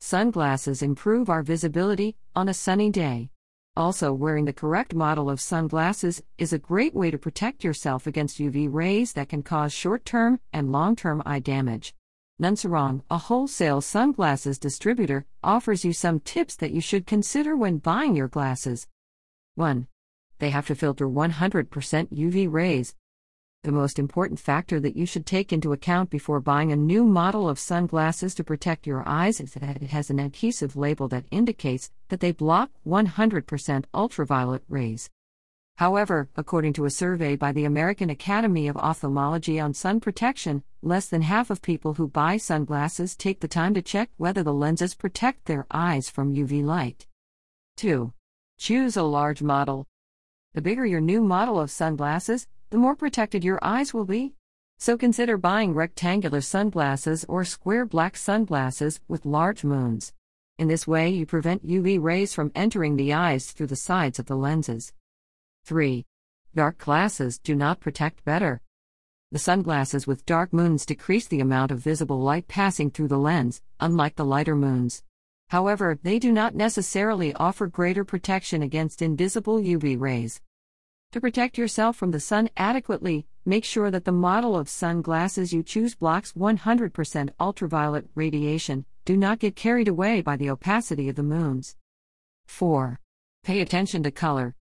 Sunglasses improve our visibility on a sunny day. Also, wearing the correct model of sunglasses is a great way to protect yourself against UV rays that can cause short term and long term eye damage. Nunsarong, a wholesale sunglasses distributor, offers you some tips that you should consider when buying your glasses. 1. They have to filter 100% UV rays. The most important factor that you should take into account before buying a new model of sunglasses to protect your eyes is that it has an adhesive label that indicates that they block 100% ultraviolet rays. However, according to a survey by the American Academy of Ophthalmology on sun protection, less than half of people who buy sunglasses take the time to check whether the lenses protect their eyes from UV light. 2. Choose a large model. The bigger your new model of sunglasses, the more protected your eyes will be. So consider buying rectangular sunglasses or square black sunglasses with large moons. In this way, you prevent UV rays from entering the eyes through the sides of the lenses. 3. Dark glasses do not protect better. The sunglasses with dark moons decrease the amount of visible light passing through the lens, unlike the lighter moons. However, they do not necessarily offer greater protection against invisible UV rays. To protect yourself from the sun adequately, make sure that the model of sunglasses you choose blocks 100% ultraviolet radiation. Do not get carried away by the opacity of the moons. 4. Pay attention to color.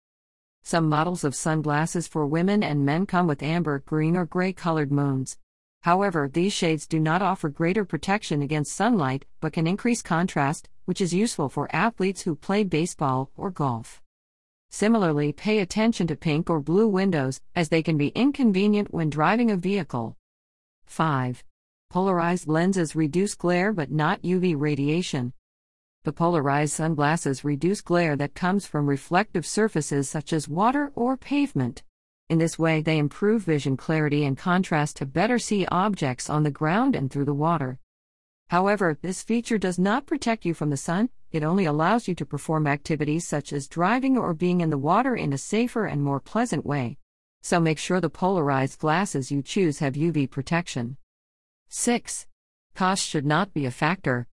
Some models of sunglasses for women and men come with amber, green, or gray colored moons. However, these shades do not offer greater protection against sunlight but can increase contrast, which is useful for athletes who play baseball or golf. Similarly, pay attention to pink or blue windows, as they can be inconvenient when driving a vehicle. 5. Polarized lenses reduce glare but not UV radiation. The polarized sunglasses reduce glare that comes from reflective surfaces such as water or pavement. In this way, they improve vision clarity and contrast to better see objects on the ground and through the water. However, this feature does not protect you from the sun, it only allows you to perform activities such as driving or being in the water in a safer and more pleasant way. So make sure the polarized glasses you choose have UV protection. 6. Cost should not be a factor.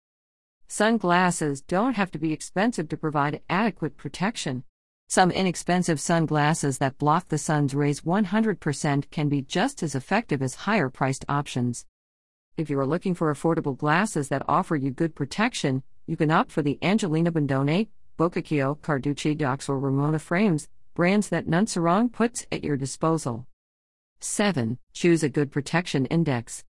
Sunglasses don't have to be expensive to provide adequate protection. Some inexpensive sunglasses that block the sun's rays 100% can be just as effective as higher priced options. If you are looking for affordable glasses that offer you good protection, you can opt for the Angelina Bondone, Bocaccio, Carducci Dox, or Ramona frames, brands that Nunsarong puts at your disposal. 7. Choose a good protection index.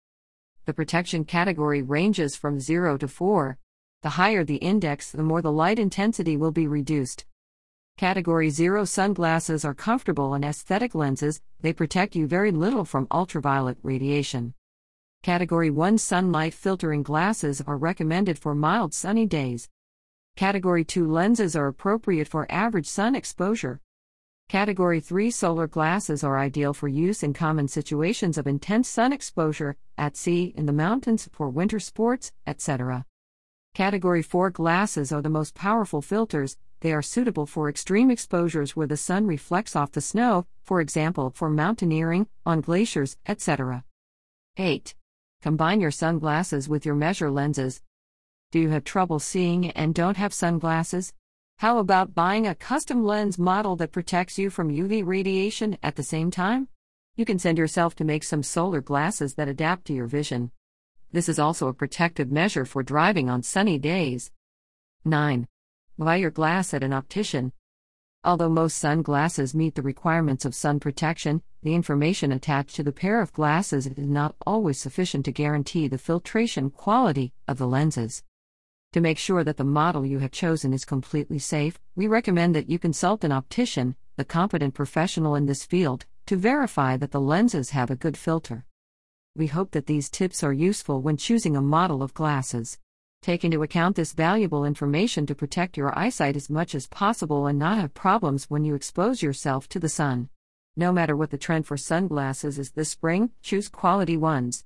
The protection category ranges from 0 to 4. The higher the index, the more the light intensity will be reduced. Category 0 sunglasses are comfortable and aesthetic lenses, they protect you very little from ultraviolet radiation. Category 1 sunlight filtering glasses are recommended for mild sunny days. Category 2 lenses are appropriate for average sun exposure. Category 3 solar glasses are ideal for use in common situations of intense sun exposure, at sea, in the mountains, for winter sports, etc. Category 4 glasses are the most powerful filters, they are suitable for extreme exposures where the sun reflects off the snow, for example, for mountaineering, on glaciers, etc. 8. Combine your sunglasses with your measure lenses. Do you have trouble seeing and don't have sunglasses? How about buying a custom lens model that protects you from UV radiation at the same time? You can send yourself to make some solar glasses that adapt to your vision. This is also a protective measure for driving on sunny days. 9. Buy your glass at an optician. Although most sunglasses meet the requirements of sun protection, the information attached to the pair of glasses is not always sufficient to guarantee the filtration quality of the lenses. To make sure that the model you have chosen is completely safe, we recommend that you consult an optician, the competent professional in this field, to verify that the lenses have a good filter. We hope that these tips are useful when choosing a model of glasses. Take into account this valuable information to protect your eyesight as much as possible and not have problems when you expose yourself to the sun. No matter what the trend for sunglasses is this spring, choose quality ones.